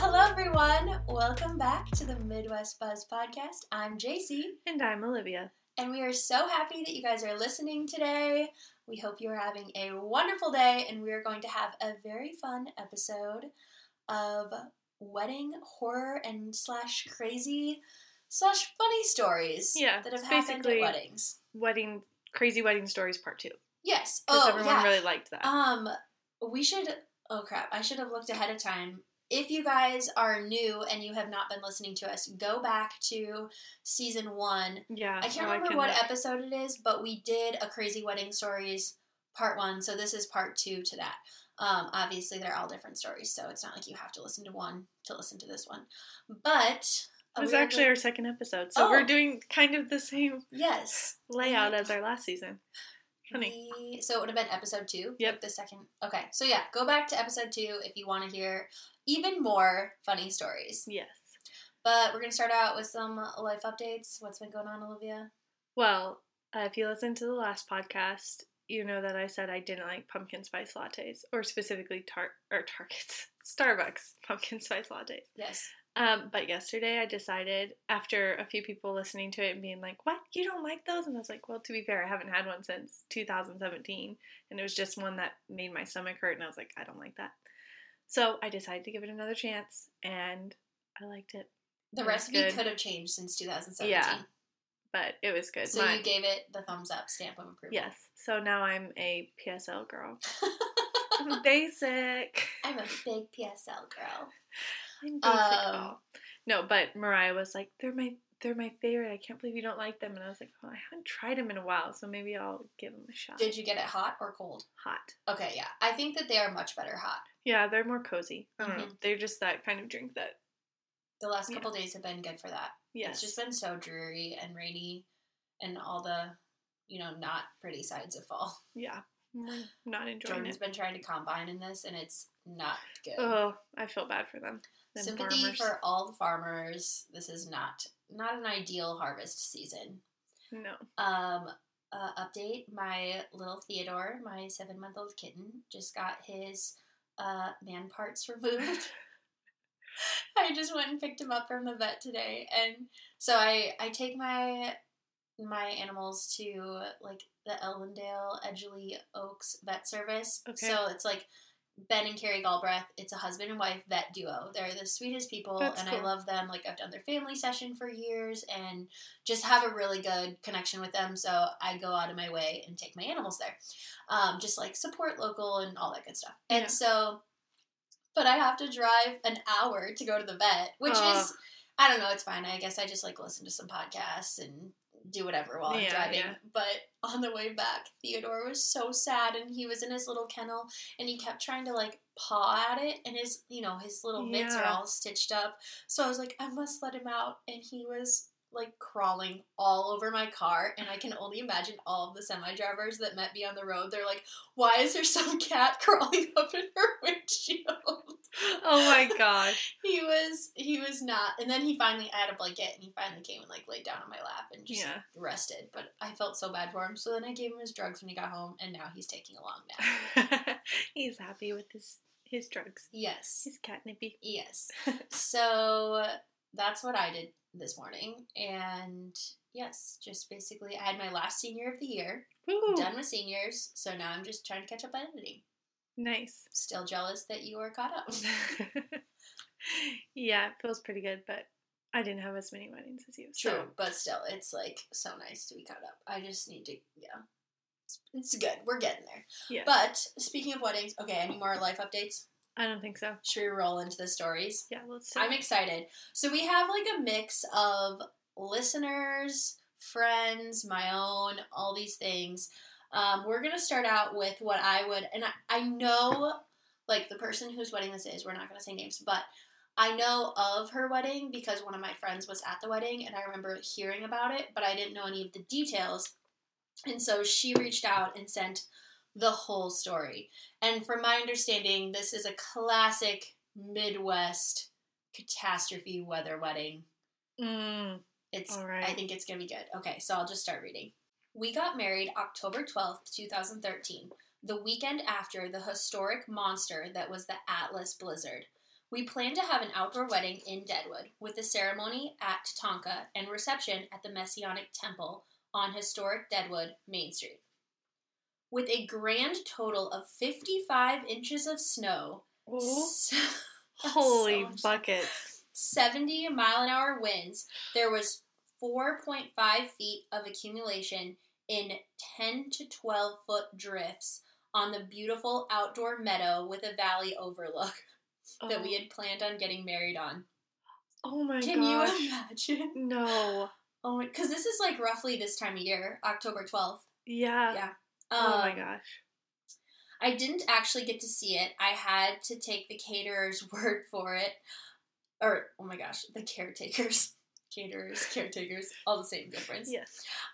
Hello everyone. Welcome back to the Midwest Buzz podcast. I'm JC, And I'm Olivia. and we are so happy that you guys are listening today. We hope you are having a wonderful day, and we are going to have a very fun episode of wedding horror and slash crazy slash funny stories Yeah, that have happened at basically- weddings. Wedding, crazy wedding stories part two. Yes. Because Oh, everyone yeah. really liked that. Um, we should. Oh crap! I should have looked ahead of time. If you guys are new and you have not been listening to us, go back to season one. yeah. I can't remember can what episode it is, but we did a crazy wedding stories part one. So this is part two to that. Um, obviously, they're all different stories, so it's not like you have to listen to one to listen to this one. But It was actually our second episode. So Oh. we're doing kind of the same yes. layout as our last season. Funny. We- so it would have been episode two. Yep. like the second. Okay. So yeah, go back to episode two if you want to hear even more funny stories. Yes. But we're gonna start out with some life updates. What's been going on, Olivia? Well, uh, if you listened to the last podcast, you know that I said I didn't like pumpkin spice lattes, or specifically tar- or Targets, Starbucks pumpkin spice lattes. Yes. Um, but yesterday I decided, after a few people listening to it and being like, "What? You don't like those?" and I was like, "Well, to be fair, I haven't had one since 2017, and it was just one that made my stomach hurt, and I was like, I don't like that." So I decided to give it another chance, and I liked it. The It recipe could have changed since 2017. Yeah. But it was good. So My- you gave it the thumbs up stamp of approval. yes. So now I'm a PSL girl. I'm basic. I'm a big PSL girl. I'm basic. Um, girl. No, but Mariah was like, "They're my they're my favorite. I can't believe you don't like them." And I was like, "Well, I haven't tried them in a while, so maybe I'll give them a shot." Did you get it hot or cold? Hot. Okay, yeah. I think that they are much better hot. Yeah, they're more cozy. I don't know. Mhm. They're just that kind of drink that. The last couple days have been good for that. Yes. It's just been so dreary and rainy and all the, you know, not pretty sides of fall. yeah. I'm not enjoying Jordan's it. been trying to combine in this and it's not good. Oh, I feel bad for them. Them Sympathy farmers. for all the farmers. This is not not an ideal harvest season. no. Um, uh, update: My little Theodore, my seven month old kitten, just got his uh, man parts removed. I just went and picked him up from the vet today, and so I I take my my animals to like the Ellendale Edgeley Oakes Vet Service. Okay. So it's like Ben and Carrie Galbraith. It's a husband and wife vet duo. They're the sweetest people, That's and I love them. Like I've done their family session for years, and just have a really good connection with them. So I go out of my way and take my animals there, um, just like support local and all that good stuff. And so, but I have to drive an hour to go to the vet, which is I don't know. It's fine. I guess I just like listen to some podcasts and do whatever while I'm Yeah, driving. yeah. But on the way back, Theodore was so sad, and he was in his little kennel, and he kept trying to like paw at it, and his you know his little mitts are all stitched up. So I was like, I must let him out, and he was like crawling all over my car and i can only imagine all of the semi drivers that met me on the road they're like why is there some cat crawling up in her windshield Oh my gosh. he was he was not and then he finally i had a blanket and he finally came and like laid down on my lap and just Yeah. rested but i felt so bad for him so then i gave him his drugs when he got home and now he's taking a long nap He's happy with his his drugs. yes He's catnippy. yes so that's what i did this morning and yes just basically i had my last senior of the year done with seniors so now i'm just trying to catch up on editing Nice. still jealous that you are caught up yeah, it feels pretty good, but I didn't have as many weddings as you. True, So but still, it's like so nice to be caught up. I just need to, yeah. It's, it's good. We're getting there. yeah. But speaking of weddings, okay, any more life updates? I don't think so. Should we roll into the stories? Yeah, let's see. I'm excited. So we have like a mix of listeners, friends, my own, all these things. Um, we're gonna start out with what I would, and I, I know like the person whose wedding this is. We're not gonna say names, but I know of her wedding because one of my friends was at the wedding, and I remember hearing about it, but I didn't know any of the details. And so she reached out and sent the whole story. And from my understanding, this is a classic Midwest catastrophe weather wedding. Mm, It's right. I think it's gonna be good. Okay, so I'll just start reading. We got married October 12th, 2013, the weekend after the historic monster that was the Atlas blizzard. We plan to have an outdoor wedding in Deadwood with the ceremony at Tatanka and reception at the Masonic Temple on historic Deadwood Main Street. With a grand total of 55 inches of snow, Oh, s- holy so buckets. 70 mile an hour winds, there was 4.5 feet of accumulation in 10 to 12 foot drifts on the beautiful outdoor meadow with a valley overlook that we had oh. planned on getting married on. Oh my Can gosh. you imagine? No. Oh, my because this is like roughly this time of year, October 12th. Yeah. Yeah. Oh my Um, gosh. I didn't actually get to see it. I had to take the caterer's word for it. Or, oh my gosh, the caretakers. Caterers, caretakers, all the same difference. Yes.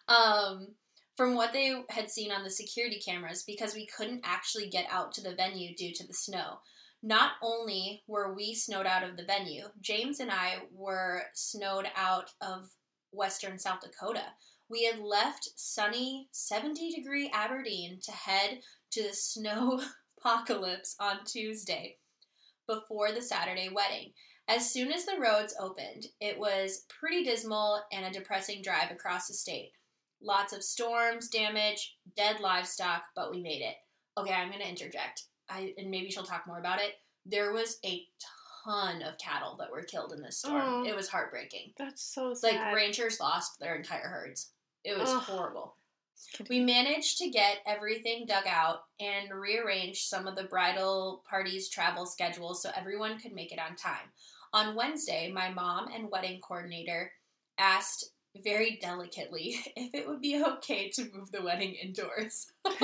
Um, from what they had seen on the security cameras, because we couldn't actually get out to the venue due to the snow. Not only were we snowed out of the venue, James and I were snowed out of western South Dakota. We had left sunny 70 degree Aberdeen to head to the snow apocalypse on Tuesday before the Saturday wedding. As soon as the roads opened, it was pretty dismal and a depressing drive across the state. Lots of storms, damage, dead livestock, but we made it. Okay, I'm going to interject. I and maybe she'll talk more about it. There was a ton of cattle that were killed in this storm. Oh. It was heartbreaking. That's so sad. Like ranchers lost their entire herds. It was Ugh. horrible. We managed to get everything dug out and rearrange some of the bridal party's travel schedules so everyone could make it on time. On Wednesday, my mom and wedding coordinator asked very delicately if it would be okay to move the wedding indoors.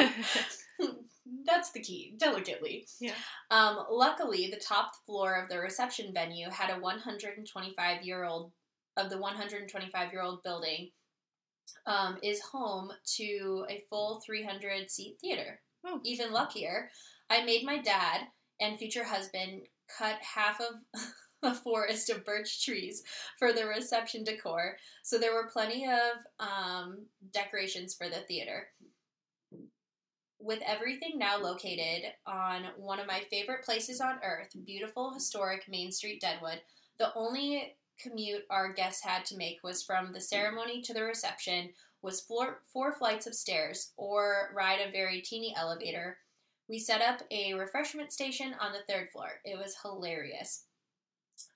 That's the key, delicately. Yeah. Um, luckily, the top floor of the reception venue had a 125 year old of the 125 year old building um, is home to a full 300 seat theater. Oh. Even luckier, I made my dad and future husband cut half of a forest of birch trees for the reception decor, so there were plenty of um, decorations for the theater. With everything now located on one of my favorite places on earth, beautiful historic Main Street Deadwood, the only commute our guests had to make was from the ceremony to the reception was floor, four flights of stairs or ride a very teeny elevator. We set up a refreshment station on the third floor. It was hilarious.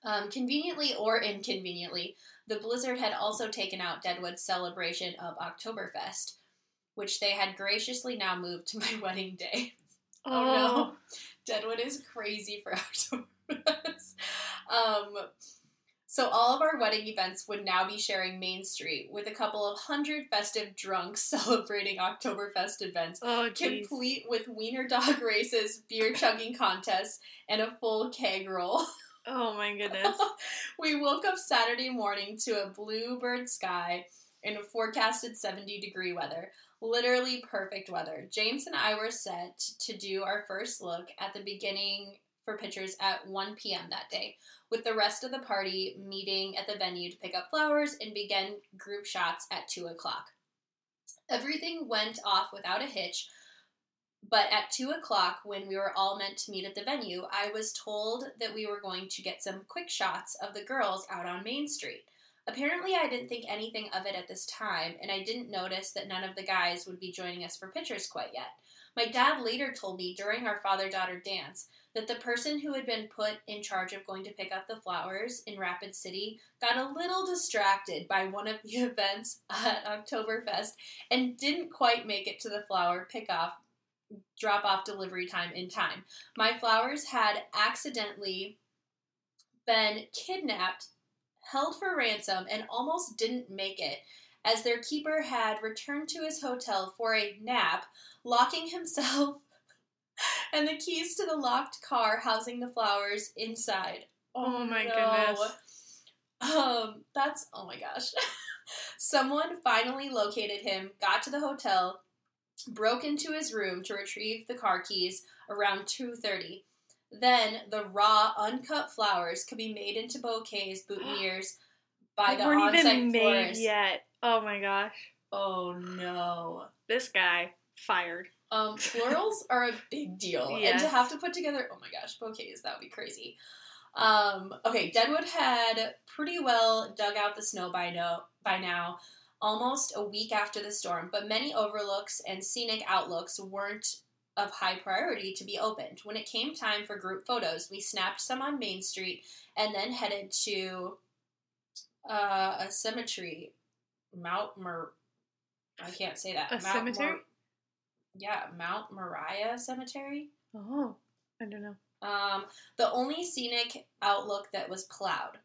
Um, conveniently or inconveniently, the blizzard had also taken out Deadwood's celebration of Oktoberfest, which they had graciously now moved to my wedding day. Oh, no. Deadwood is crazy for Oktoberfest. um, so all of our wedding events would now be sharing Main Street with a couple of hundred festive drunks celebrating Oktoberfest events, Oh, complete with wiener dog races, beer chugging contests, and a full keg roll. Oh my goodness. we woke up Saturday morning to a bluebird sky and a forecasted 70 degree weather. Literally perfect weather. James and I were set to do our first look at the beginning for pictures at 1 p.m. that day, with the rest of the party meeting at the venue to pick up flowers and begin group shots at 2 o'clock. Everything went off without a hitch, but at 2 o'clock, when we were all meant to meet at the venue, I was told that we were going to get some quick shots of the girls out on Main Street. Apparently, I didn't think anything of it at this time, and I didn't notice that none of the guys would be joining us for pictures quite yet. My dad later told me during our father daughter dance that the person who had been put in charge of going to pick up the flowers in Rapid City got a little distracted by one of the events at Oktoberfest and didn't quite make it to the flower pickoff drop off delivery time in time. My flowers had accidentally been kidnapped, held for ransom, and almost didn't make it, as their keeper had returned to his hotel for a nap, locking himself and the keys to the locked car housing the flowers inside. Oh my no. goodness. Um, that's oh my gosh. Someone finally located him, got to the hotel, broke into his room to retrieve the car keys around 2:30. Then the raw, uncut flowers could be made into bouquets, boutonnieres by They the weren't even made florist. yet. Oh my gosh. Oh no. This guy fired. Um, florals are a big deal, and to have to put together, oh my gosh, bouquets, that would be crazy. Um, okay, Deadwood had pretty well dug out the snow by no by now, almost a week after the storm, but many overlooks and scenic outlooks weren't of high priority to be opened. When it came time for group photos, we snapped some on Main Street and then headed to uh, a cemetery, Mount Mer. I can't say that. A Mount cemetery? Mor- yeah, Mount Moriah Cemetery. Oh, I don't know. Um, the only scenic outlook that was plowed.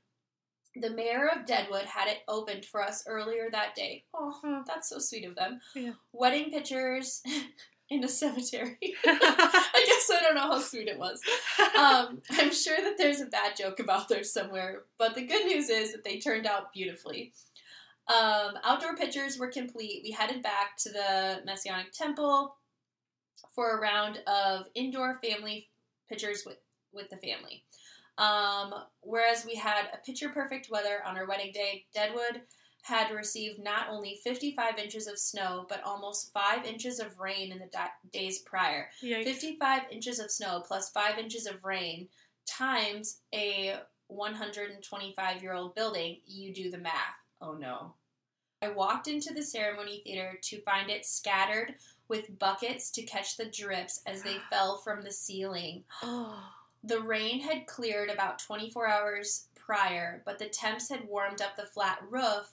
The mayor of Deadwood had it opened for us earlier that day. Oh, that's so sweet of them. Yeah. Wedding pictures in a cemetery. I guess I don't know how sweet it was. Um, I'm sure that there's a bad joke about there somewhere, but the good news is that they turned out beautifully. Um, outdoor pictures were complete. We headed back to the Masonic Temple for a round of indoor family pictures with, with the family. Um, whereas we had a picture perfect weather on our wedding day, Deadwood had received not only 55 inches of snow, but almost 5 inches of rain in the di- days prior. Yikes. 55 inches of snow plus 5 inches of rain times a 125 year old building, you do the math. Oh no. I walked into the ceremony theater to find it scattered with buckets to catch the drips as they fell from the ceiling. The rain had cleared about 24 hours prior, but the temps had warmed up the flat roof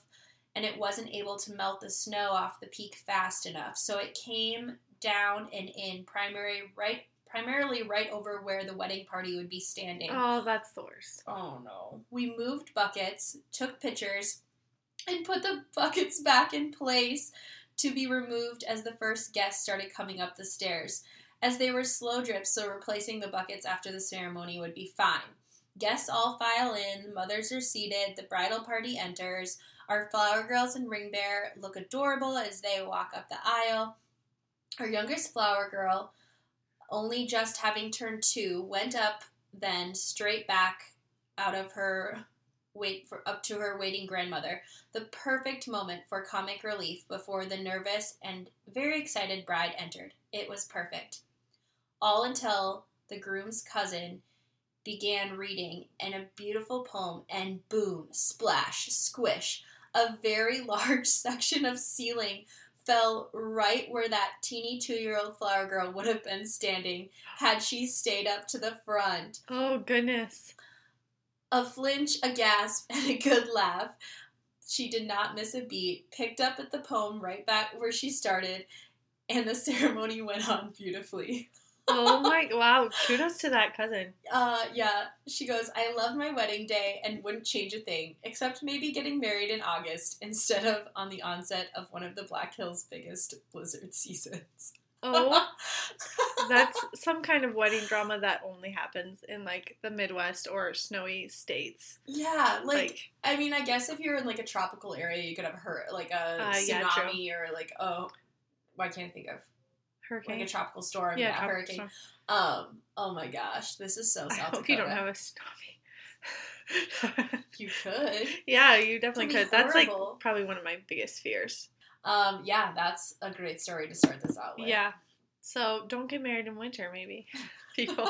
and it wasn't able to melt the snow off the peak fast enough. So it came down and in primary right primarily right over where the wedding party would be standing. Oh, that's the worst. Oh no. We moved buckets, took pictures, and put the buckets back in place to be removed as the first guests started coming up the stairs. As they were slow drips, so replacing the buckets after the ceremony would be fine. Guests all file in, mothers are seated, the bridal party enters. Our flower girls and ring bearer look adorable as they walk up the aisle. Our youngest flower girl, only just having turned two, went up then straight back out of her wait for up to her waiting grandmother. The perfect moment for comic relief before the nervous and very excited bride entered. It was perfect. All until the groom's cousin began reading and a beautiful poem and boom, splash, squish, a very large section of ceiling fell right where that teeny two year old flower girl would have been standing had she stayed up to the front. Oh, goodness. A flinch, a gasp, and a good laugh. She did not miss a beat, picked up at the poem right back where she started, and the ceremony went on beautifully. Oh, my. Wow. Kudos to that cousin. Uh, yeah, she goes, I loved my wedding day and wouldn't change a thing, except maybe getting married in August instead of on the onset of one of the Black Hills' biggest blizzard seasons. Oh, that's some kind of wedding drama that only happens in like the Midwest or snowy states. yeah, like, Like, I mean, I guess if you're in like a tropical area, you could have hurt like a Uh, yeah, tsunami or like oh, why can't I think of like a tropical storm? yeah, Yeah, tropical hurricane. storm. Um, oh my gosh, this is so I South hope you don't Dakota. have a snowy. You could. yeah, you definitely could. be That's like probably one of my biggest fears. Um, yeah, that's a great story to start this out with. Yeah. So don't get married in winter, maybe, people.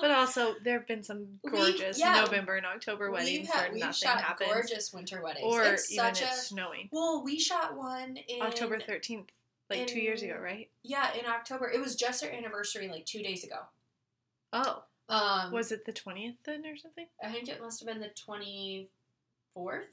But also, there have been some We- gorgeous yeah. November and October weddings had, where nothing happens, gorgeous winter weddings. or it's even such it's a snowing. well. We shot one in October thirteenth, like two years ago, right? Yeah, in October. It was just our anniversary, like two days ago. Oh, Um, was it the twentieth then, or something? I think it must have been the twenty fourth.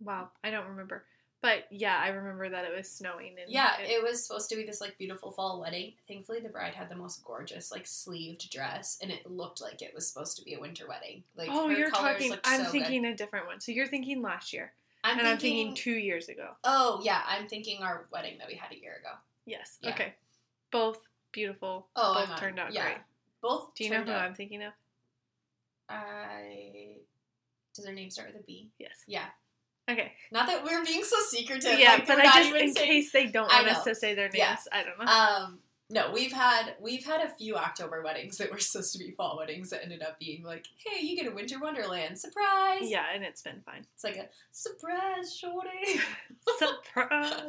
Wow, I don't remember. But yeah, I remember that it was snowing. And Yeah, it was supposed to be this like beautiful fall wedding. Thankfully, the bride had the most gorgeous like sleeved dress, and it looked like it was supposed to be a winter wedding. Like oh, you're talking. I'm so thinking a different one. So you're thinking last year, Good. I'm and I'm thinking. thinking two years ago. Oh yeah, I'm thinking our wedding that we had a year ago. Yes. Yeah. Okay. Both beautiful. Oh, both I'm on- turned out yeah. great. Both. Do you know who out- I'm thinking of? I. Does her name start with a B? Yes. Yeah. Okay. Not that we're being so secretive. yeah, like, but I just in saying- case they don't want us to say their names, Yeah. I don't know. Um, no, we've had we've had a few October weddings that were supposed to be fall weddings that ended up being like, hey, you get a winter wonderland surprise. yeah, and it's been fine. It's like a surprise, shorty. Surprise.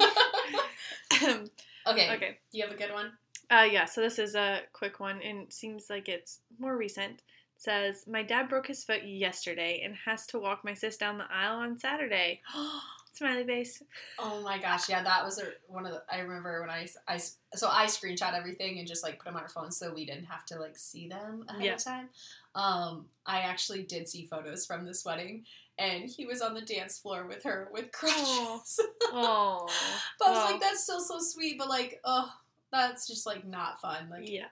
okay. okay. Do you have a good one? Uh, yeah, so this is a quick one, and it seems like it's more recent. says, My dad broke his foot yesterday and has to walk my sis down the aisle on Saturday. Smiley face. oh my gosh, yeah, that was a, one of the. I remember when I, I so I screenshot everything and just like put them on our phone so we didn't have to like see them ahead Yeah. of time. Um, I actually did see photos from this wedding, and he was on the dance floor with her with crutches. Oh. but I was well, like, that's still so sweet, but like, oh, that's just like not fun. Like yeah.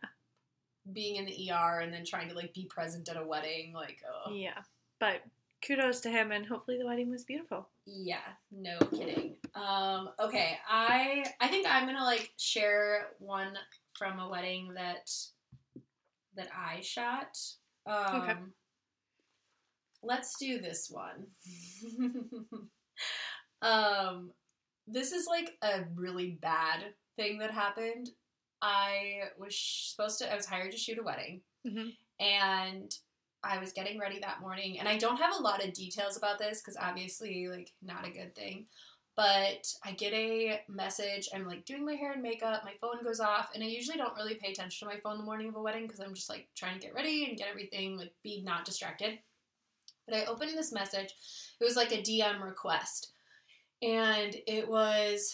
being in the ER and then trying to like be present at a wedding, like, oh. Yeah. But kudos to him, and hopefully the wedding was beautiful. Yeah, no kidding. Um, okay, I I think I'm gonna like share one from a wedding that that I shot. Um, Okay. Let's do this one. um, this is like a really bad thing that happened. I was sh- supposed to. I was hired to shoot a wedding, Mhm. and I was getting ready that morning, and I don't have a lot of details about this because obviously, like, not a good thing. But I get a message. I'm like doing my hair and makeup. My phone goes off, and I usually don't really pay attention to my phone the morning of a wedding because I'm just like trying to get ready and get everything, like, be not distracted. But I opened this message. It was like a DM request, and it was,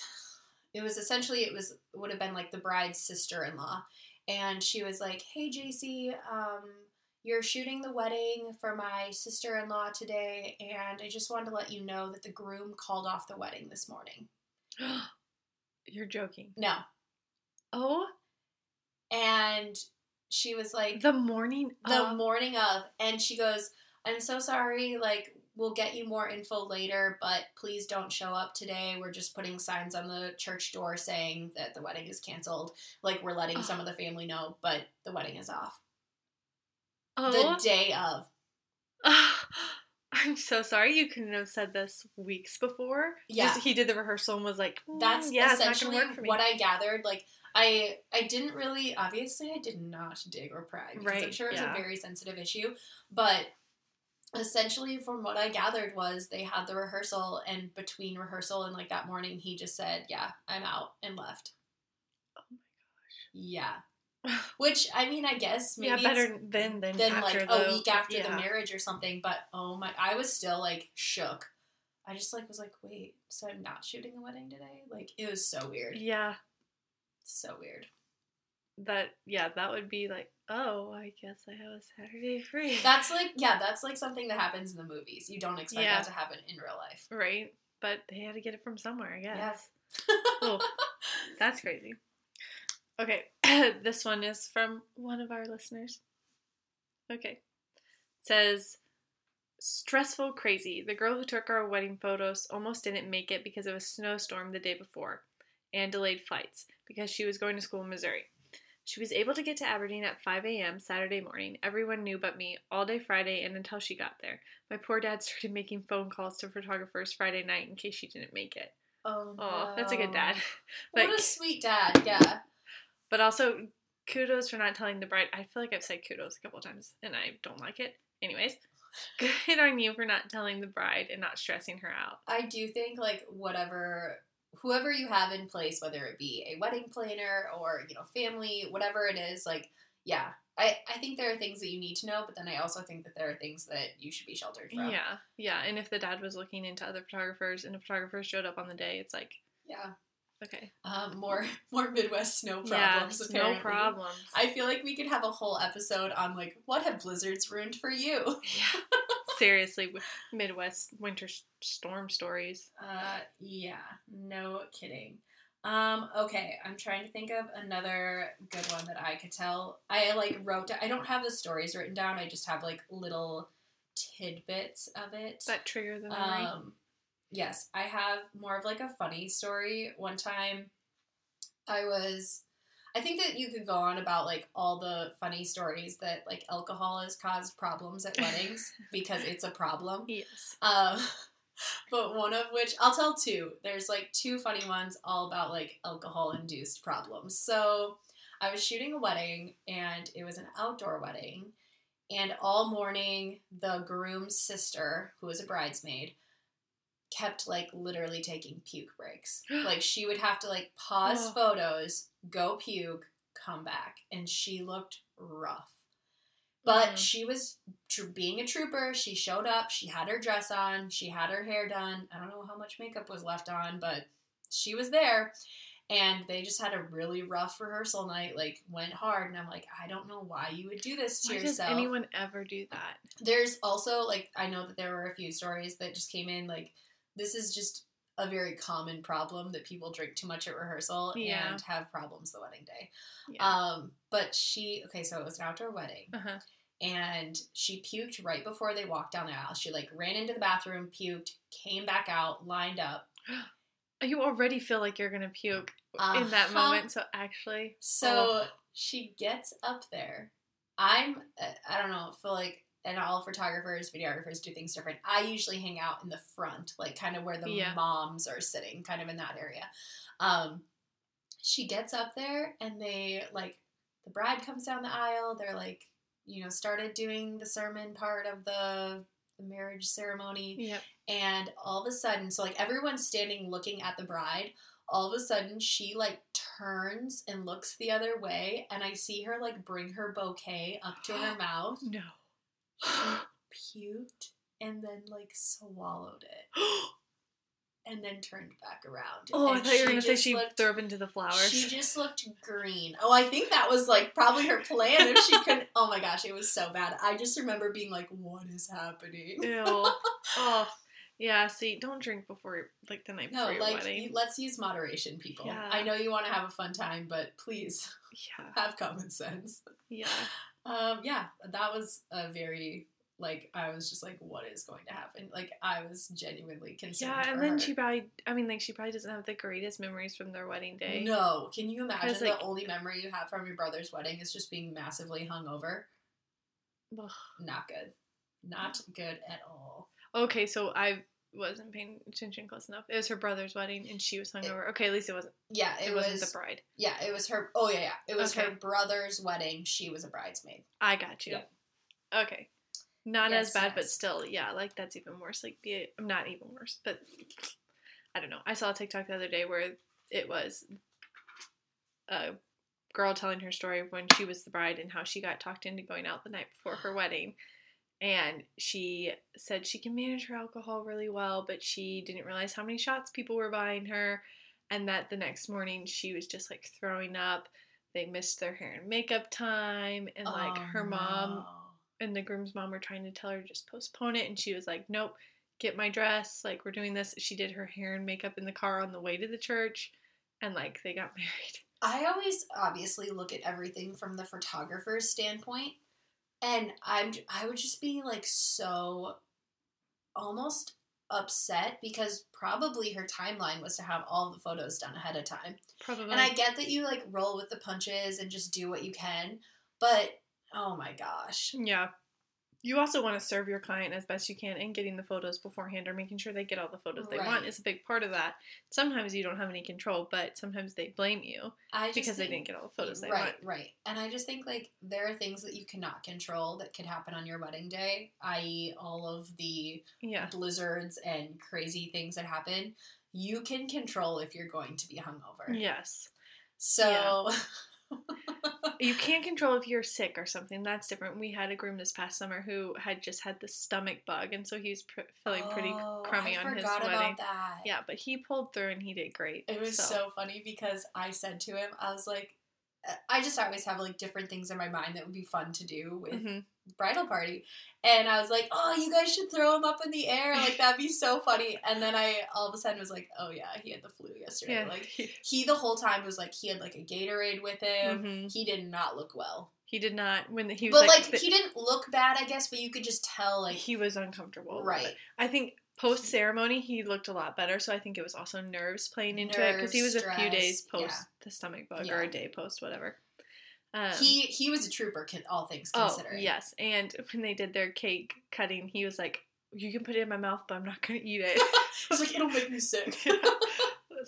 it was essentially it was would have been like the bride's sister-in-law, and she was like, "Hey, JC, um." You're shooting the wedding for my sister in law today, and I just wanted to let you know that the groom called off the wedding this morning. You're joking. No. Oh, And she was like, the morning the of. morning of, and she goes, I'm so sorry, like, we'll get you more info later, but please don't show up today. We're just putting signs on the church door saying that the wedding is canceled. Like, we're letting some of the family know, but the wedding is off. Oh. The day of. I'm so sorry. You couldn't have said this weeks before. Yeah. He did the rehearsal and was like, "Mm, that's yeah, essentially what I gathered. Like I I didn't really obviously I did not dig or pry because I'm sure it was yeah. a very sensitive issue. But essentially from what I gathered was they had the rehearsal and between rehearsal and like that morning he just said, Yeah, I'm out and left. Oh my gosh. Yeah. Which I mean I guess maybe yeah, better than than than like the, a week after the marriage or something, but oh my I was still like shook. I just like was like, wait, so I'm not shooting the wedding today? Like it was so weird. Yeah, So weird. that yeah, that would be like, oh, I guess I have a Saturday free. That's like yeah, that's like something that happens in the movies. You don't expect Yeah. that to happen in real life. right, but they had to get it from somewhere, I guess. Yes. Oh, that's crazy. Okay, this one is from one of our listeners. Okay. It says stressful crazy. The girl who took our wedding photos almost didn't make it because of a snowstorm the day before and delayed flights because she was going to school in Missouri. She was able to get to Aberdeen at 5 a.m. Saturday morning. Everyone knew but me all day Friday and until she got there. My poor dad started making phone calls to photographers Friday night in case she didn't make it. Oh, Oh, that's a good dad. What a sweet dad. Yeah. But also, kudos for not telling the bride. I feel like I've said kudos a couple times and I don't like it. Anyways, good on you for not telling the bride and not stressing her out. I do think like whatever whoever you have in place, whether it be a wedding planner or, you know, family, whatever it is, like, yeah. I, I think there are things that you need to know, but then I also think that there are things that you should be sheltered from. Yeah, yeah. And if the dad was looking into other photographers and a photographer showed up on the day, it's like, Yeah. Okay. Um, more more Midwest snow problems. just apparently. no problems. I feel like we could have a whole episode on like what have blizzards ruined for you. yeah. Seriously, Midwest winter storm stories. Uh, yeah, no kidding. Um, okay, I'm trying to think of another good one that I could tell. I like wrote. I don't have the stories written down. I just have like little tidbits of it. That trigger the memory. Um, yes, I have more of like a funny story. One time, I was. I think that you could go on about like all the funny stories that like alcohol has caused problems at weddings because it's a problem. yes. Um, but one of which I'll tell two. There's like two funny ones all about like alcohol induced problems. So I was shooting a wedding and it was an outdoor wedding. And all morning, the groom's sister, who was a bridesmaid, kept like literally taking puke breaks. like she would have to like pause Oh. photos, go puke, come back. And she looked rough. But Mhm. she was tr- being a trooper. She showed up. She had her dress on. She had her hair done. I don't know how much makeup was left on, but she was there. And they just had a really rough rehearsal night, like went hard. And I'm like, I don't know why you would do this to Why does yourself. anyone ever do that? There's also like I know that there were a few stories that just came in like this is just a very common problem that people drink too much at rehearsal Yeah. and have problems the wedding day. Yeah. Um, but she okay, so it was an outdoor wedding uh-huh. and she puked right before they walked down the aisle. She like ran into the bathroom, puked, came back out, lined up. You already feel like you're gonna puke in that Uh-huh. moment. So actually, So Oh. she gets up there. I'm uh, I don't know, feel like and all photographers, videographers do things different. I usually hang out in the front, like kind of where the Yeah. moms are sitting, kind of in that area. Um she gets up there and they like the bride comes down the aisle, they're like, you know, started doing the sermon part of the the marriage ceremony yep. and all of a sudden so like everyone's standing looking at the bride all of a sudden she like turns and looks the other way and i see her like bring her bouquet up to her mouth No. puked and then like swallowed it and then turned back around oh, I thought you were gonna say she looked- threw up into the flowers. she just looked green. Oh, I think that was like probably her plan if she couldn't. Oh my gosh, it was so bad. I just remember being like, "What is happening?" Ew. oh. Yeah, see, don't drink before like the night No, before your like wedding. you- let's use moderation, people. Yeah. I know you want to have a fun time, but please yeah. have common sense. Yeah. Um, yeah, that was a very like I was just like, what is going to happen? Like I was genuinely concerned. Yeah, and then her. she probably I mean like she probably doesn't have the greatest memories from their wedding day. No, can you imagine like- the only memory you have from your brother's wedding is just being massively hungover? Ugh. Not good. Not good at all. Okay, so I wasn't paying attention close enough. It was her brother's wedding and she was hungover. Okay, at least it wasn't Yeah, it, it, was. wasn't the bride. yeah, it was her. Oh yeah, yeah. It was her brother's wedding. She was a bridesmaid. I got you. Okay. Not Yes, as bad, but still, yeah, like that's even worse. Like, be a, not even worse, but I don't know. I saw a TikTok the other day where it was a girl telling her story of when she was the bride and how she got talked into going out the night before her wedding. And she said she can manage her alcohol really well, but she didn't realize how many shots people were buying her. And that the next morning she was just like throwing up. They missed their hair and makeup time. And like Oh, her mom no. and the groom's mom were trying to tell her to just postpone it and she was like nope get my dress like we're doing this she did her hair and makeup in the car on the way to the church and like they got married I always obviously look at everything from the photographer's standpoint, and I'm I would just be like so almost upset because probably her timeline was to have all the photos done ahead of time. probably And I get that you like roll with the punches and just do what you can, but oh my gosh. yeah you also want to serve your client as best you can and getting the photos beforehand or making sure they get all the photos they want is a big part of that sometimes you don't have any control but sometimes they blame you because they didn't get all the photos they right, want right. Right. And I just think like there are things that you cannot control that could happen on your wedding day, i.e., all of the yeah blizzards and crazy things that happen. You can control if you're going to be hungover. yes So, You can't control if you're sick or something. That's different. We had a groom this past summer who had just had the stomach bug, and so he was pr- feeling pretty Oh, crummy I on his wedding. that. Yeah, but he pulled through and he did great. It was so. funny because I said to him, I was like, I just always have like different things in my mind that would be fun to do with Mhm. bridal party. And I was like, oh, you guys should throw him up in the air. Like, that'd be so funny. And then I all of a sudden was like, oh, yeah, he had the flu yesterday. Yeah, Like, he the whole time was like, he had like a Gatorade with him. Mhm. He did not look well. he did not when he was But, like, like, the- he didn't look bad, I guess, but you could just tell, like, he was uncomfortable. right. I think post ceremony he looked a lot better, so I think it was also nerves playing into it because he was Nerves, a few days post yeah. the stomach bug or a day post whatever. Um, He he was a trooper, all things oh considered. yes, and when they did their cake cutting, he was like, "You can put it in my mouth, but I'm not gonna eat it." I was like, it'll make me sick.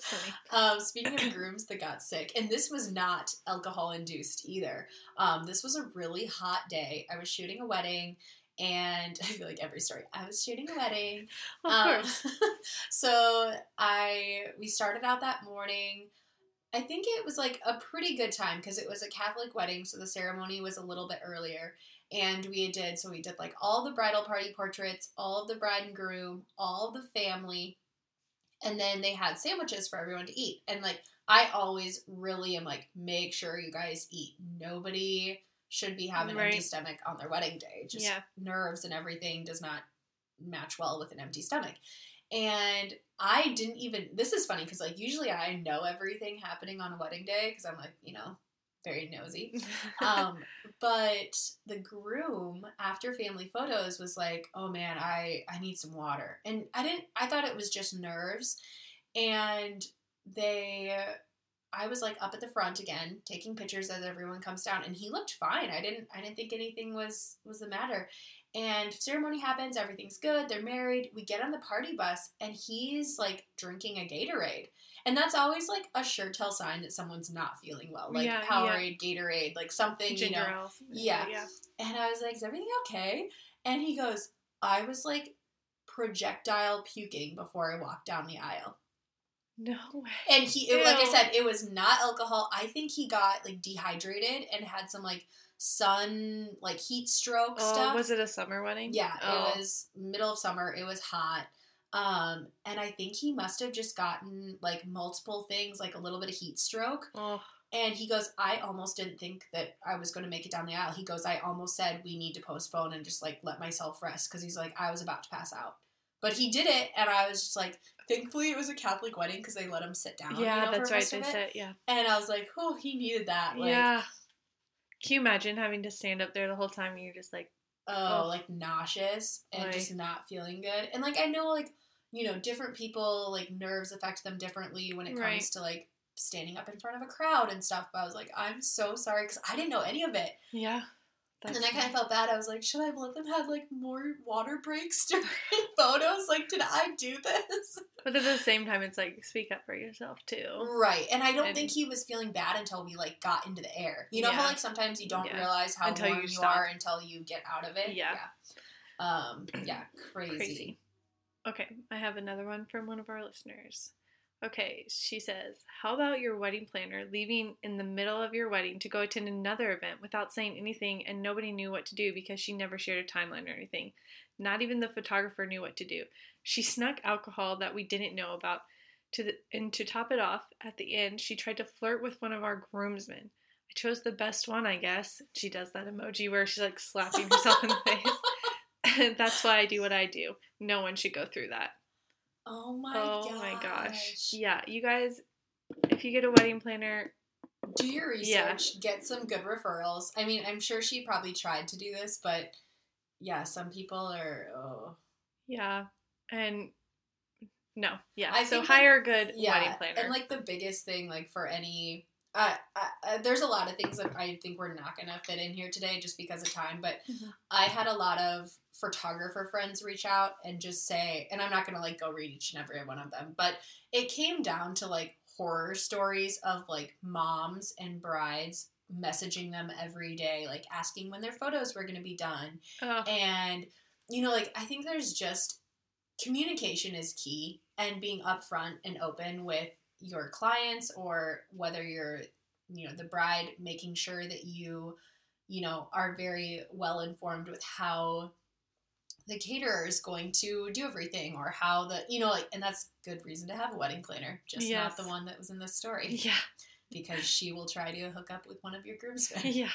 Um, speaking of grooms that got sick, and this was not alcohol induced either. Um, this was a really hot day. I was shooting a wedding, and I feel like every story. I was shooting a wedding. Of Um, course. so I we started out that morning. I think it was like a pretty good time because it was a Catholic wedding, so the ceremony was a little bit earlier. and we did so we did like all the bridal party portraits, all of the bride and groom, all of the family, and then they had sandwiches for everyone to eat. And like I always really am like, make sure you guys eat. Nobody should be having an empty stomach on their wedding day. Just Yeah. nerves and everything does not match well with an empty stomach. And I didn't even. This is funny because like usually I know everything happening on a wedding day because I'm like you know very nosy. Um, but the groom after family photos was like, "Oh man, I I need some water," and I didn't. I thought it was just nerves, and they. I was like up at the front again, taking pictures as everyone comes down, and he looked fine. I didn't. I didn't think anything was was the matter. And ceremony happens, everything's good. They're married. We get on the party bus, and he's like drinking a Gatorade. And that's always like a sure tell sign that someone's not feeling well. Like Yeah, yeah. Powerade, Gatorade, like something, Ginger you know. Yeah. Yeah. And I was like, Is everything okay? And he goes, I was like projectile puking before I walked down the aisle. No way. And he, it, like I said, it was not alcohol. I think he got like dehydrated and had some like sun, like heat stroke Oh, stuff. was it a summer wedding? Yeah, Oh. it was middle of summer. It was hot. Um, and I think he must have just gotten like multiple things, like a little bit of heat stroke. Oh, And he goes, I almost didn't think that I was going to make it down the aisle. He goes, I almost said we need to postpone and just like let myself rest because he's like, I was about to pass out. But he did it, and I was just like, thankfully it was a Catholic wedding because they let him sit down. you yeah, know, that's right. They of it. said, yeah. And I was like, oh, he needed that. Like, yeah. Can you imagine having to stand up there the whole time and you're just like, oh, Ugh. like nauseous and Oy. just not feeling good. And like I know like you know different people like nerves affect them differently when it comes Right. to like standing up in front of a crowd and stuff. But I was like, I'm so sorry because I didn't know any of it. yeah. And I kind of felt bad. I was like, should I have let them have like more water breaks during photos? Like, did I do this? But at the same time, it's like, speak up for yourself, too. Right. And I don't And- think he was feeling bad until we like got into the air. You know how like sometimes you don't Yeah. realize how Until warm you you, are until you get out of it. Yeah. Yeah. Um. Yeah. Crazy. Crazy. Okay, I have another one from one of our listeners. Okay, she says, How about your wedding planner leaving in the middle of your wedding to go attend another event without saying anything and nobody knew what to do because she never shared a timeline or anything? Not even the photographer knew what to do. She snuck alcohol that we didn't know about. To the, and to top it off, at the end, she tried to flirt with one of our groomsmen. I chose the best one, I guess. She does that emoji where she's like slapping herself in the face. That's why I do what I do. No one should go through that. Oh my oh gosh. my gosh. Yeah, you guys, if you get a wedding planner, Do your research, Yeah. get some good referrals. I mean, I'm sure she probably tried to do this, but yeah, some people are oh. yeah, and no, yeah. I so like, hire a good Yeah. wedding planner. And like the biggest thing like for any uh, uh, uh, there's a lot of things that I think we're not gonna fit in here today just because of time. But Mhm. I had a lot of photographer friends reach out and just say, and I'm not gonna like go read each and every one of them, but it came down to like horror stories of like moms and brides messaging them every day, like asking when their photos were gonna be done, oh, and you know, like I think there's just communication is key and being upfront and open with your clients or whether you're you know the bride making sure that you you know are very well informed with how the caterer is going to do everything or how the you know like and that's good reason to have a wedding planner just Yes. not the one that was in this story yeah, because she will try to hook up with one of your groomsmen yeah,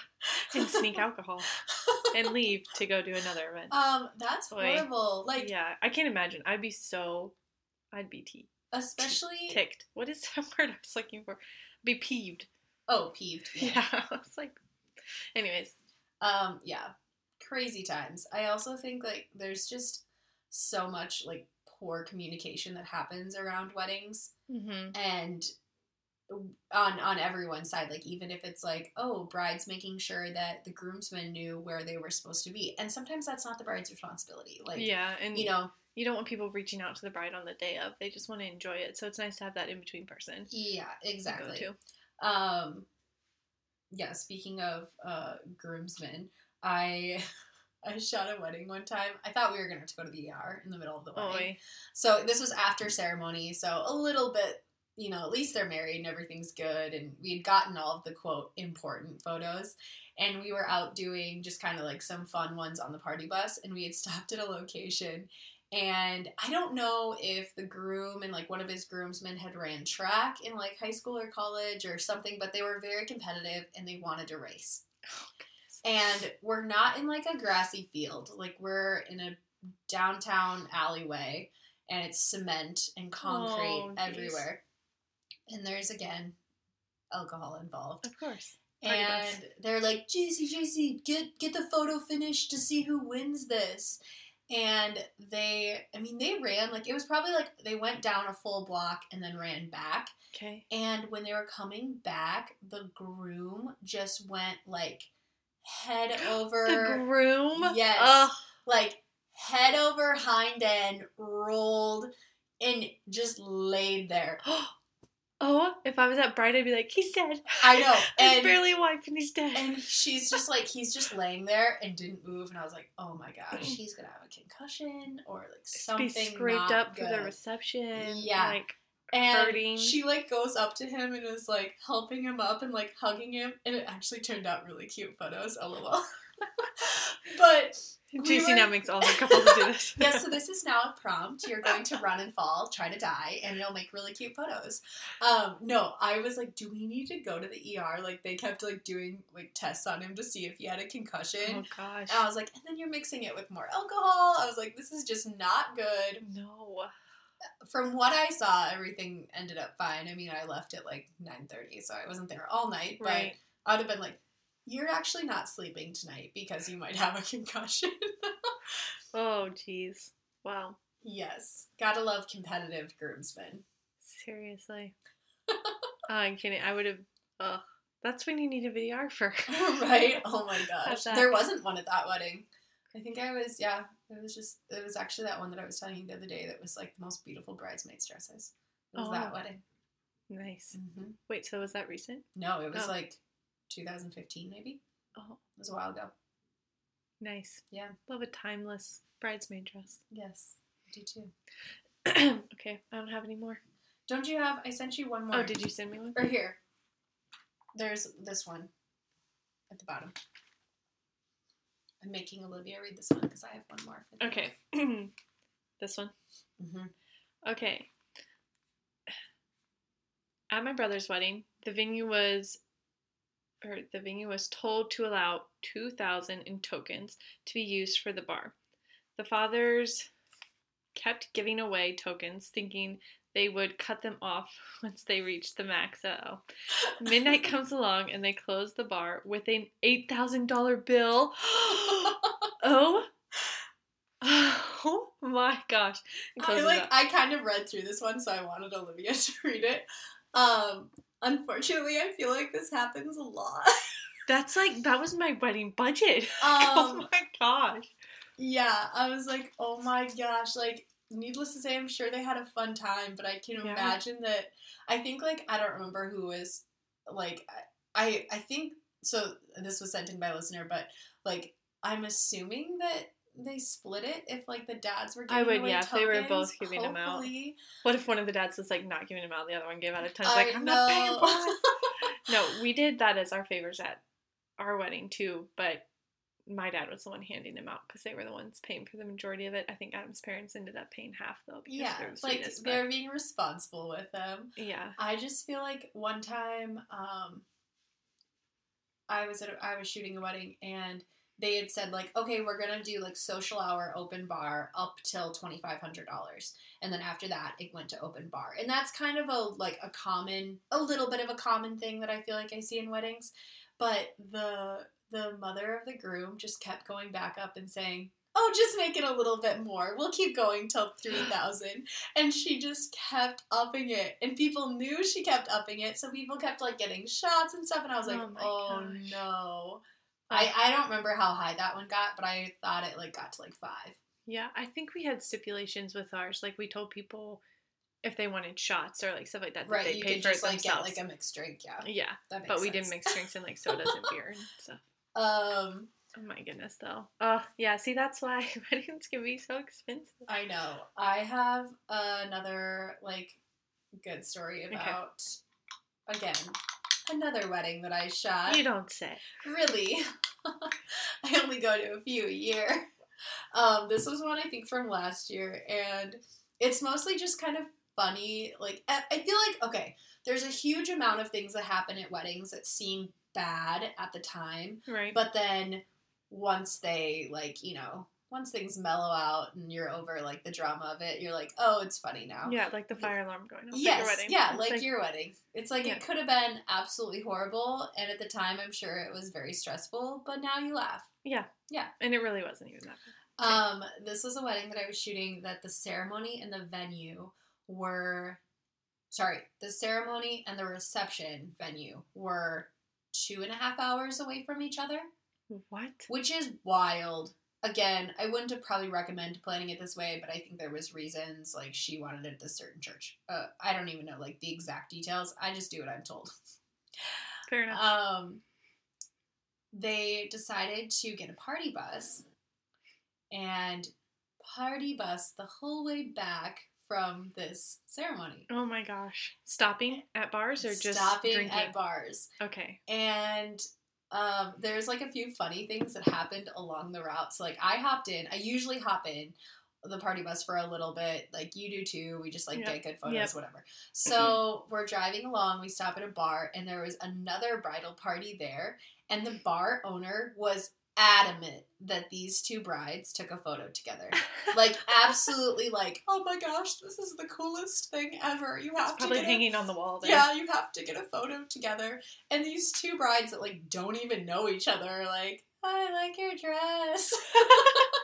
and sneak alcohol and leave to go do another event. um that's Oy. horrible like yeah, I can't imagine. I'd be so, I'd be te- especially ticked. What is that word I was looking for? Be peeved. oh peeved Yeah, I was like, anyways, Um, yeah, crazy times. I also think like there's just so much like poor communication that happens around weddings, mm-hmm. and on on everyone's side. Like even if it's like, oh, bride's making sure that the groomsmen knew where they were supposed to be, and sometimes that's not the bride's responsibility. Like, yeah, and you know, you don't want people reaching out to the bride on the day of. They just want to enjoy it. So it's nice to have that in between person. yeah, exactly. Go to. Um, yeah. Speaking of uh, groomsmen, I I shot a wedding one time. I thought we were gonna have to go to the ER in the middle of the wedding. Oy. So this was after ceremony, so a little bit, you know, at least they're married and everything's good, and we had gotten all of the quote important photos, and we were out doing just kind of like some fun ones on the party bus, and we had stopped at a location. And I don't know if the groom and like one of his groomsmen had ran track in like high school or college or something, but they were very competitive and they wanted to race. Oh, and we're not in like a grassy field, like we're in a downtown alleyway and it's cement and concrete Oh, everywhere. And there's again alcohol involved. Of course. Party And bus. they're like, JC, JC, get get the photo finished to see who wins this. And they, I mean, they ran like it was probably like they went down a full block and then ran back. Okay. And when they were coming back, the groom just went like head over, The groom. Yes. Ugh. like head over hind end, rolled, and just laid there. oh, if I was at Bride, I'd be like, he's dead. I know, He's and barely a wife and he's dead. and she's just like he's just laying there and didn't move, and I was like, oh my gosh, he's gonna have a concussion or like something be scraped up for the reception. Yeah. Like, and hurting. she like goes up to him and is like helping him up and like hugging him, and it actually turned out really cute photos. LOL. but we JC were- now makes all her couples do this. yes, so this is now a prompt. You're going to run and fall, try to die, and it'll make really cute photos. Um, no, I was like, do we need to go to the ER? Like they kept like doing like tests on him to see if he had a concussion. Oh gosh. And I was like, and then you're mixing it with more alcohol. I was like, this is just not good. no. From what I saw, everything ended up fine. I mean, I left at like 9:30, so I wasn't there all night. But Right. I would have been like, you're actually not sleeping tonight because you might have a concussion. Oh jeez. Wow. yes, gotta love competitive groomsmen. Seriously. oh, I'm kidding. I would have. Ugh. That's when you need a videographer. right? Oh my gosh. There wasn't one at that wedding. I think I was, yeah, it was just, it was actually that one that I was telling you the other day that was like the most beautiful bridesmaids dresses. It was that Oh. wedding. Nice. hmm Wait, so was that recent? No, it was Oh. like 2015 maybe. Oh, It was a while ago. nice. Yeah. Love a timeless bridesmaid dress. Yes, I do too. okay, I don't have any more. Don't you have, I sent you one more. Oh, did you send me one? Or here. There's this one at the bottom. I'm making Olivia read this one because I have one more. For Okay. this one. hmm Okay. At my brother's wedding, the venue was or the venue was told to allow 2000 in tokens to be used for the bar. The fathers kept giving away tokens thinking they would cut them off once they reached the max. Uh-oh. Midnight comes along and they close the bar with an $8,000 bill. oh. Oh my gosh. I like. I kind of read through this one, so I wanted Olivia to read it. Um, unfortunately, I feel like this happens a lot. That's like that was my wedding budget. oh Um, my gosh. yeah, I was like, oh my gosh, like. Needless to say, I'm sure they had a fun time, but I can Yeah. imagine that. I think like I don't remember who was like I I think so. This was sent in by a listener, but like I'm assuming that they split it if like the dads were. I would, yeah, if they were both giving them out. What if one of the dads was like not giving them out, the other one gave out a ton? It's like I'm not paying for it. No, we did that as our favors at our wedding too, but my dad was the one handing them out because they were the ones paying for the majority of it. I think Adam's parents ended up paying half though because yeah, like sweetest. but- they're being responsible with them. yeah. I just feel like one time, um, I was at a, I was shooting a wedding and they had said like, okay, we're gonna do like social hour open bar up till twenty five hundred dollars, and then after that it went to open bar, and that's kind of a like a common, a little bit of a common thing that I feel like I see in weddings, but the the mother of the groom just kept going back up and saying. Oh, just make it a little bit more. We'll keep going till 3000 and she just kept upping it. And people knew she kept upping it. So people kept like getting shots and stuff. And i was oh like Oh oh, no I, I don't remember how high that one got but i thought it like got to like five Yeah, I think we had stipulations with ours. Like we told people if they wanted shots or like stuff like that, that right they you paid could for just it like get like a mixed drink yeah yeah, that but we sense. did mix drinks and like sodas and beer and stuff. um Oh my goodness, though. Oh yeah, see that's why weddings can be so expensive. i know i have another like good story Okay. about again another wedding that I shot. You don't say. Really, I only go to a few a year. Um, this was one I think from last year, and it's mostly just kind of funny. Like I feel like okay, there's a huge amount of things that happen at weddings that seem bad at the time, Right. but then once they like you know once things mellow out and you're over like the drama of it, you're like, oh, it's funny now. yeah, like the fire alarm going off at Yes, your wedding. yeah, It's like, your wedding. It's like Yeah. it could have been absolutely horrible, and at the time, I'm sure it was very stressful. But now you laugh. Yeah. Yeah. And it really wasn't even that bad. Um, this was a wedding that I was shooting. That the ceremony and the venue were, sorry, the ceremony and the reception venue were two and a half hours away from each other, What? which is wild. Again, I wouldn't have probably recommend planning it this way, but I think there was reasons like she wanted it at this certain church. Uh, I don't even know like the exact details. I just do what I'm told. Fair enough. Um, they decided to get a party bus and party bus the whole way back from this ceremony. oh my gosh. Stopping at bars or just stopping drinking? at bars. okay. And um, there's like a few funny things that happened along the route. So like I hopped in. I usually hop in the party bus for a little bit. Like you do too. We just like Yep. get good photos, Yep. whatever. So we're driving along. We stop at a bar, and there was another bridal party there, and the bar owner was adamant that these two brides took a photo together. Like absolutely like, oh my gosh, this is the coolest thing ever. You have to Probably get a hanging on the wall there. yeah, you have to get a photo together. And these two brides that like don't even know each other are like, I like your dress.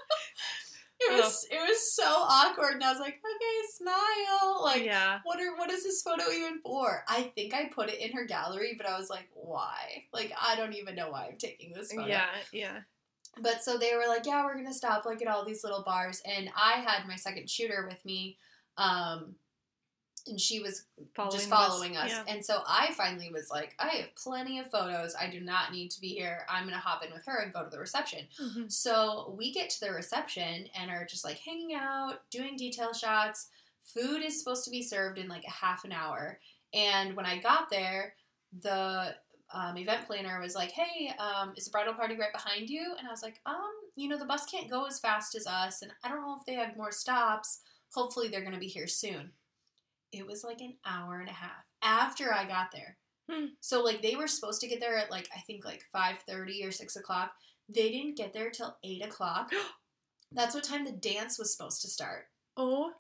it was it was so awkward and I was like, okay, smile. Like yeah. what are what is this photo even for? I think I put it in her gallery, but I was like, why? Like I don't even know why I'm taking this photo. Yeah, yeah. But so they were like, yeah, we're gonna stop like at all these little bars, and I had my second shooter with me, um, and she was Following just following us. Yeah. And so I finally was like, I have plenty of photos. I do not need to be here. I'm gonna hop in with her and go to the reception. Mhm. So we get to the reception and are just like hanging out, doing detail shots. Food is supposed to be served in like a half an hour. And when I got there, the um, event planner was like, "Hey, um, is the bridal party right behind you?" And I was like, "Um, you know, the bus can't go as fast as us, and I don't know if they have more stops. Hopefully, they're going to be here soon." It was like an hour and a half after I got there. Hmm. So like they were supposed to get there at like I think like five thirty or six o'clock. They didn't get there till eight o'clock. That's what time the dance was supposed to start. Oh.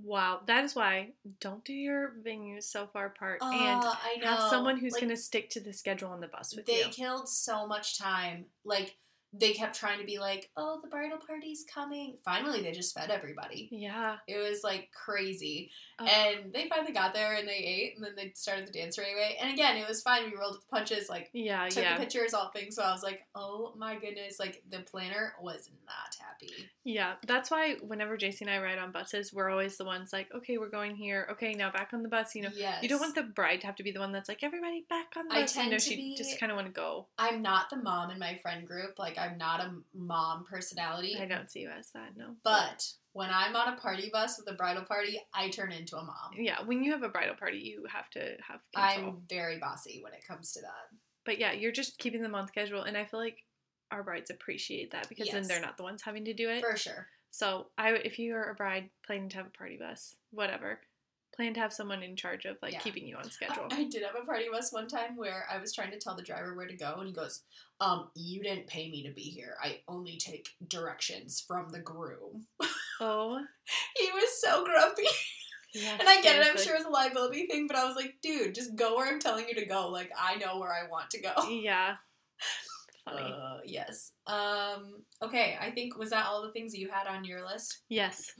Wow, that is why don't do your venues so far apart and Uh, I know. have someone who's Like, going to stick to the schedule on the bus with they you. They killed so much time. Like they kept trying to be like, "Oh, the bridal party's coming." Finally, they just fed everybody. Yeah. It was like crazy. Oh. And they finally got there and they ate and then they started the dance right away. And again, it was fine. We rolled with the punches, like Yeah, took yeah. the pictures, all things. So I was like, oh my goodness, like the planner was not happy. Yeah, that's why whenever JC and I ride on buses, we're always the ones like, okay, we're going here. Okay, now back on the bus. You know, yes. you don't want the bride to have to be the one that's like, everybody back on the I bus. you tend know, to she be- just kind of want to go. I'm not the mom in my friend group. Like I'm not a mom personality. I don't see you as that, no. But when I'm on a party bus with a bridal party, I turn into a mom. Yeah, when you have a bridal party, you have to have control. I'm very bossy when it comes to that. But yeah, you're just keeping them on schedule, and I feel like our brides appreciate that because then they're not the ones having to do it. For sure. So I, if you are a bride planning to have a party bus, whatever, plan to have someone in charge of like Yeah. keeping you on schedule. I did have a party bus one time where I was trying to tell the driver where to go, and he goes, "Um, you didn't pay me to be here. I only take directions from the groom." oh, he was so grumpy, yeah. and I get it. I'm seriously. sure it's a liability thing, but I was like, "Dude, just go where I'm telling you to go. Like I know where I want to go." Yeah. Funny. Uh, yes. Um. Okay. I think was that all the things that you had on your list. yes.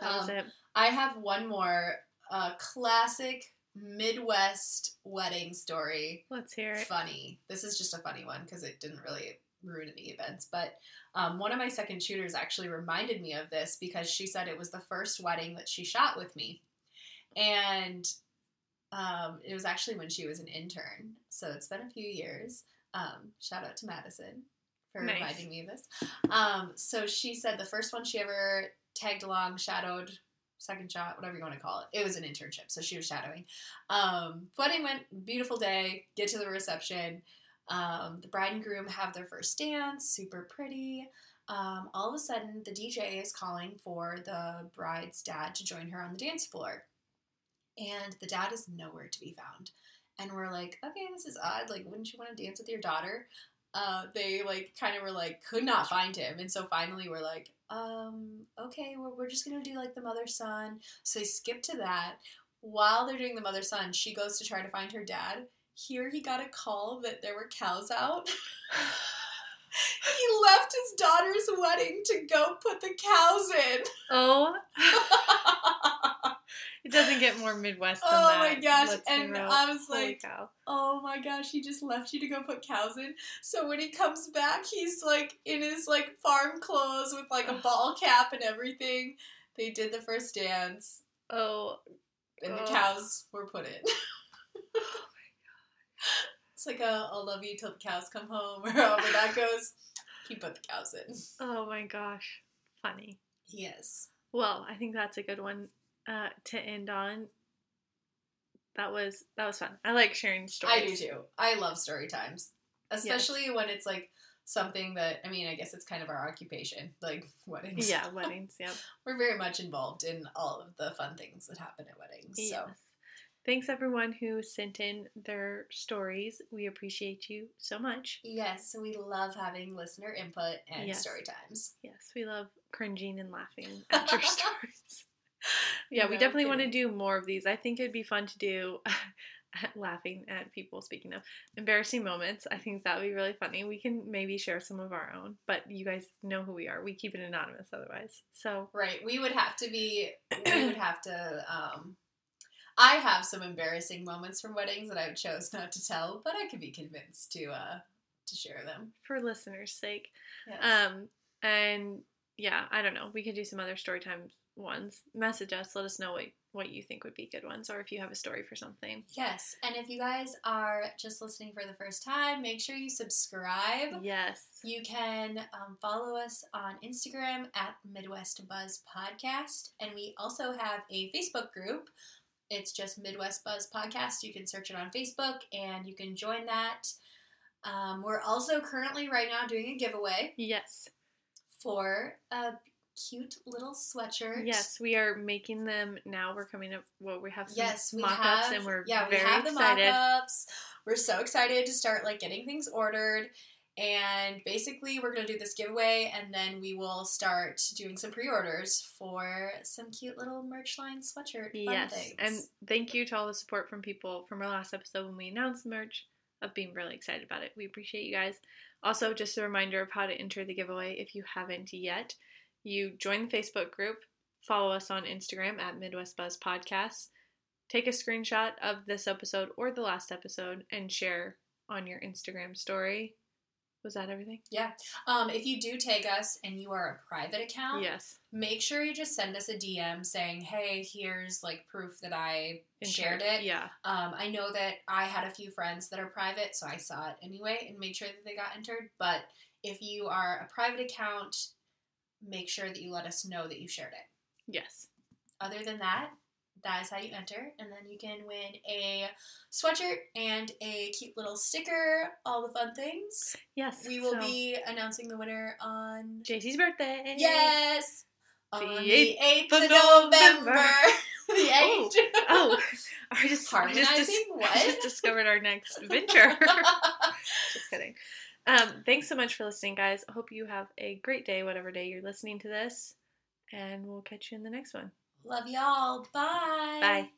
That was um, it. I have one more. Uh, classic Midwest wedding story. Let's hear it. funny. This is just a funny one because it didn't really ruin any events. But um, one of my second shooters actually reminded me of this because she said it was the first wedding that she shot with me. And um, it was actually when she was an intern. So it's been a few years. Um, shout out to Madison for Nice. reminding me of this. Um, so she said the first one she ever tagged along, shadowed second shot, whatever you want to call it. It was an internship, so she was shadowing. Um, wedding went beautiful day. Get to the reception. Um, the bride and groom have their first dance, super pretty. Um, all of a sudden, the DJ is calling for the bride's dad to join her on the dance floor. And the dad is nowhere to be found. And we're like, okay, this is odd. Like, wouldn't you want to dance with your daughter? Uh, they like kind of were like could not find him, and so finally we're like, um, okay, we're, we're just gonna do like the mother son. So they skip to that. While they're doing the mother son, she goes to try to find her dad. Here he got a call that there were cows out. he left his daughter's wedding to go put the cows in. Oh. it doesn't get more Midwest than Oh that. my gosh, let's and. I was Holy like, cow. oh my gosh, he just left you to go put cows in. So when he comes back, he's like in his like farm clothes with like a ball cap and everything. They did the first dance, Oh, and the Oh. cows were put in. It's like a I'll love you till the cows come home, or however that goes. He put the cows in. oh my gosh. Funny. Yes. Well, I think that's a good one uh, to end on. That was that was fun. I like sharing stories. I do too. I love story times, especially when it's like something that I mean. I guess it's kind of our occupation, like weddings. Yeah, weddings. Yeah, we're very much involved in all of the fun things that happen at weddings. So Yes. Thanks everyone who sent in their stories. We appreciate you so much. yes, we love having listener input and Yes. story times. Yes, we love cringing and laughing at your stories. Yeah, we No definitely want to do more of these. I think it'd be fun to do laughing at people. Speaking of embarrassing moments, I think that would be really funny. We can maybe share some of our own, but you guys know who we are. We keep it anonymous otherwise. So Right. We would have to be. We would have to. Um, I have some embarrassing moments from weddings that I've chose not to tell, but I could be convinced to uh, to share them. for listeners' sake, Yes. um, and yeah, I don't know. We could do some other story time ones. Message us. Let us know what what you think would be good ones, or if you have a story for something. Yes, and if you guys are just listening for the first time, make sure you subscribe. Yes. You can um, follow us on Instagram at Midwest Buzz Podcast, and we also have a Facebook group. It's just Midwest Buzz Podcast. You can search it on Facebook, and you can join that. Um, we're also currently right now doing a giveaway Yes. for a cute little sweatshirt. Yes, we are making them now. We're coming up. Well, we have some Yes, we mock-ups, have, and we're yeah, very we have the excited. mock-ups. We're so excited to start like getting things ordered. And basically, we're gonna do this giveaway, and then we will start doing some pre-orders for some cute little merch line sweatshirt fun Yes, things. and thank you to all the support from people from our last episode when we announced the merch of being really excited about it. We appreciate you guys. Also, just a reminder of how to enter the giveaway if you haven't yet. You join the Facebook group, follow us on Instagram at Midwest Buzz Podcast, take a screenshot of this episode or the last episode, and share on your Instagram story. Was that everything? yeah, um, if you do tag us and you are a private account, Yes. make sure you just send us a DM saying, "Hey, here's like proof that I shared it." Yeah. Um, I know that I had a few friends that are private, so I saw it anyway and made sure that they got entered. But if you are a private account, make sure that you let us know that you shared it. Yes. Other than that, that is how you enter, and then you can win a sweatshirt and a cute little sticker, all the fun things. Yes. We will so- be announcing the winner on JC's birthday. yes on The the 8th eighth of of November. November. the Oh. eighth. Oh, I just I just, Harmonizing? I just discovered our next venture. just kidding. Um, thanks so much for listening, guys. Hope you have a great day, whatever day you're listening to this, and we'll catch you in the next one. Love y'all. Bye. Bye.